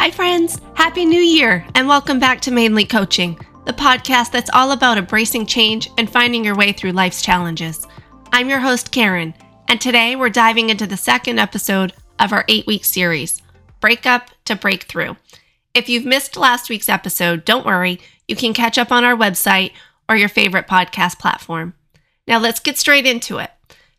Hi, friends. Happy New Year, and welcome back to Mainly Coaching, the podcast that's all about embracing change and finding your way through life's challenges. I'm your host, Karen, and today we're diving into the second episode of our eight week series Breakup to Breakthrough. If you've missed last week's episode, don't worry, you can catch up on our website or your favorite podcast platform. Now let's get straight into it.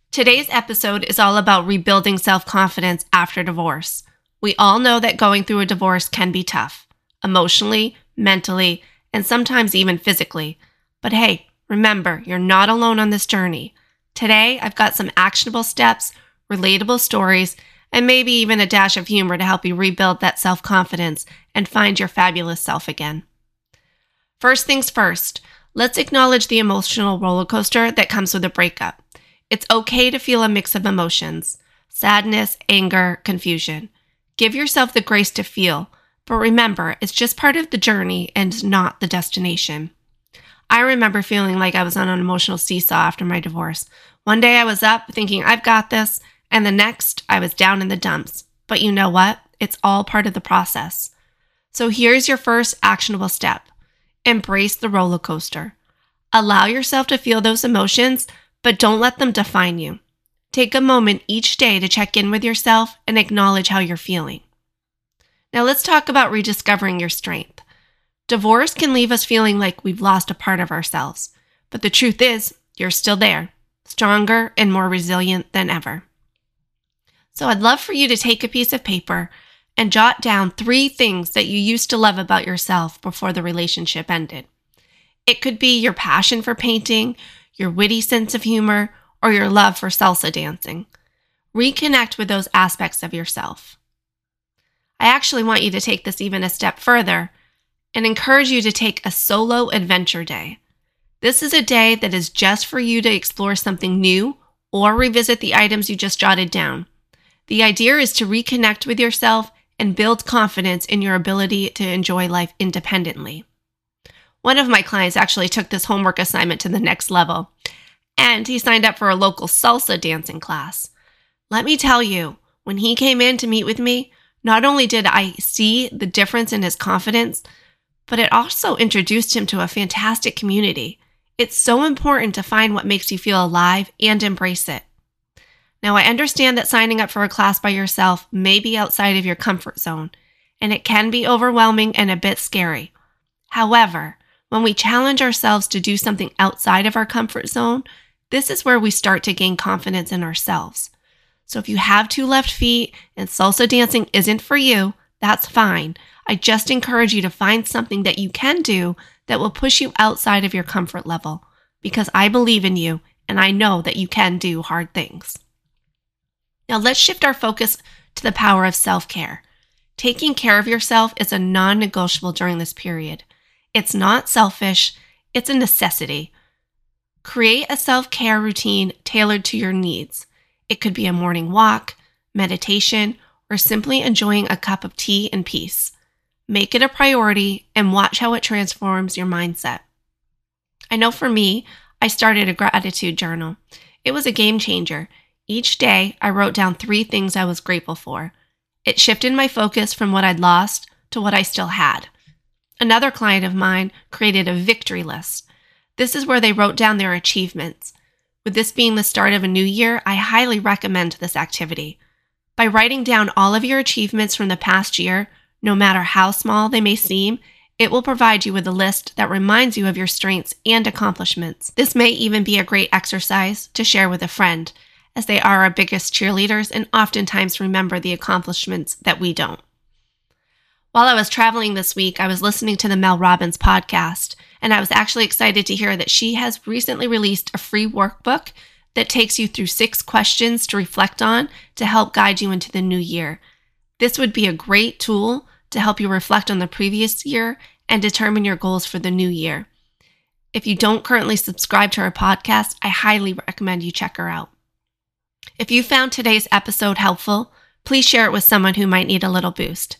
Today's episode is all about rebuilding self confidence after divorce. We all know that going through a divorce can be tough, emotionally, mentally, and sometimes even physically. But hey, remember, you're not alone on this journey. Today, I've got some actionable steps, relatable stories, and maybe even a dash of humor to help you rebuild that self confidence and find your fabulous self again. First things first, let's acknowledge the emotional roller coaster that comes with a breakup. It's okay to feel a mix of emotions sadness, anger, confusion. Give yourself the grace to feel, but remember, it's just part of the journey and not the destination. I remember feeling like I was on an emotional seesaw after my divorce. One day I was up thinking, I've got this, and the next I was down in the dumps. But you know what? It's all part of the process. So here's your first actionable step embrace the roller coaster. Allow yourself to feel those emotions, but don't let them define you. Take a moment each day to check in with yourself and acknowledge how you're feeling. Now, let's talk about rediscovering your strength. Divorce can leave us feeling like we've lost a part of ourselves, but the truth is, you're still there, stronger and more resilient than ever. So, I'd love for you to take a piece of paper and jot down three things that you used to love about yourself before the relationship ended. It could be your passion for painting, your witty sense of humor, or your love for salsa dancing. Reconnect with those aspects of yourself. I actually want you to take this even a step further and encourage you to take a solo adventure day. This is a day that is just for you to explore something new or revisit the items you just jotted down. The idea is to reconnect with yourself and build confidence in your ability to enjoy life independently. One of my clients actually took this homework assignment to the next level, and he signed up for a local salsa dancing class. Let me tell you, when he came in to meet with me, not only did I see the difference in his confidence, but it also introduced him to a fantastic community. It's so important to find what makes you feel alive and embrace it. Now, I understand that signing up for a class by yourself may be outside of your comfort zone, and it can be overwhelming and a bit scary. However, when we challenge ourselves to do something outside of our comfort zone, this is where we start to gain confidence in ourselves. So if you have two left feet and salsa dancing isn't for you, that's fine. I just encourage you to find something that you can do that will push you outside of your comfort level because I believe in you and I know that you can do hard things. Now let's shift our focus to the power of self care. Taking care of yourself is a non negotiable during this period. It's not selfish, it's a necessity. Create a self care routine tailored to your needs. It could be a morning walk, meditation, or simply enjoying a cup of tea in peace. Make it a priority and watch how it transforms your mindset. I know for me, I started a gratitude journal. It was a game changer. Each day, I wrote down three things I was grateful for. It shifted my focus from what I'd lost to what I still had. Another client of mine created a victory list. This is where they wrote down their achievements. With this being the start of a new year, I highly recommend this activity. By writing down all of your achievements from the past year, no matter how small they may seem, it will provide you with a list that reminds you of your strengths and accomplishments. This may even be a great exercise to share with a friend, as they are our biggest cheerleaders and oftentimes remember the accomplishments that we don't. While I was traveling this week, I was listening to the Mel Robbins podcast, and I was actually excited to hear that she has recently released a free workbook that takes you through six questions to reflect on to help guide you into the new year. This would be a great tool to help you reflect on the previous year and determine your goals for the new year. If you don't currently subscribe to her podcast, I highly recommend you check her out. If you found today's episode helpful, please share it with someone who might need a little boost.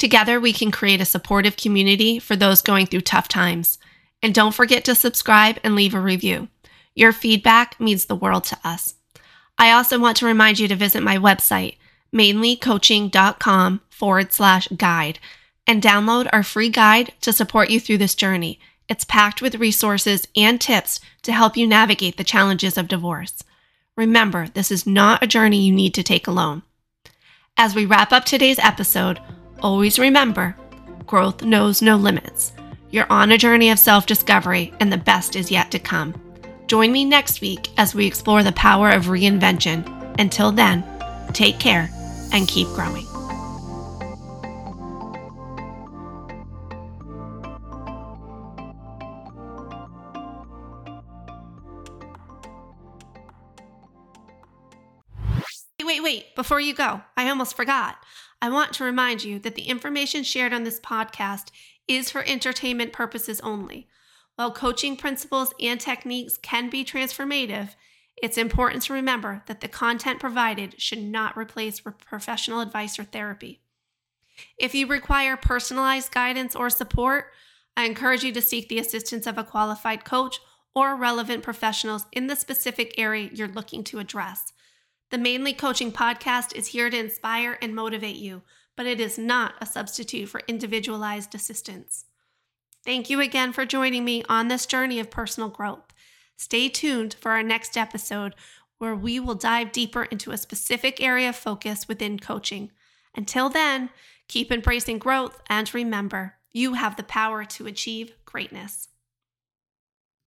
Together, we can create a supportive community for those going through tough times. And don't forget to subscribe and leave a review. Your feedback means the world to us. I also want to remind you to visit my website, mainlycoaching.com forward slash guide. and download our free guide to support you through this journey. It's packed with resources and tips to help you navigate the challenges of divorce. Remember, this is not a journey you need to take alone. As we wrap up today's episode, always remember growth knows no limits. You're on a journey of self discovery, and the best is yet to come. Join me next week as we explore the power of reinvention. Until then, take care and keep growing. Wait, wait, before you go, I almost forgot. I want to remind you that the information shared on this podcast is for entertainment purposes only. While coaching principles and techniques can be transformative, it's important to remember that the content provided should not replace professional advice or therapy. If you require personalized guidance or support, I encourage you to seek the assistance of a qualified coach or relevant professionals in the specific area you're looking to address. The Mainly Coaching Podcast is here to inspire and motivate you, but it is not a substitute for individualized assistance. Thank you again for joining me on this journey of personal growth. Stay tuned for our next episode where we will dive deeper into a specific area of focus within coaching. Until then, keep embracing growth and remember, you have the power to achieve greatness.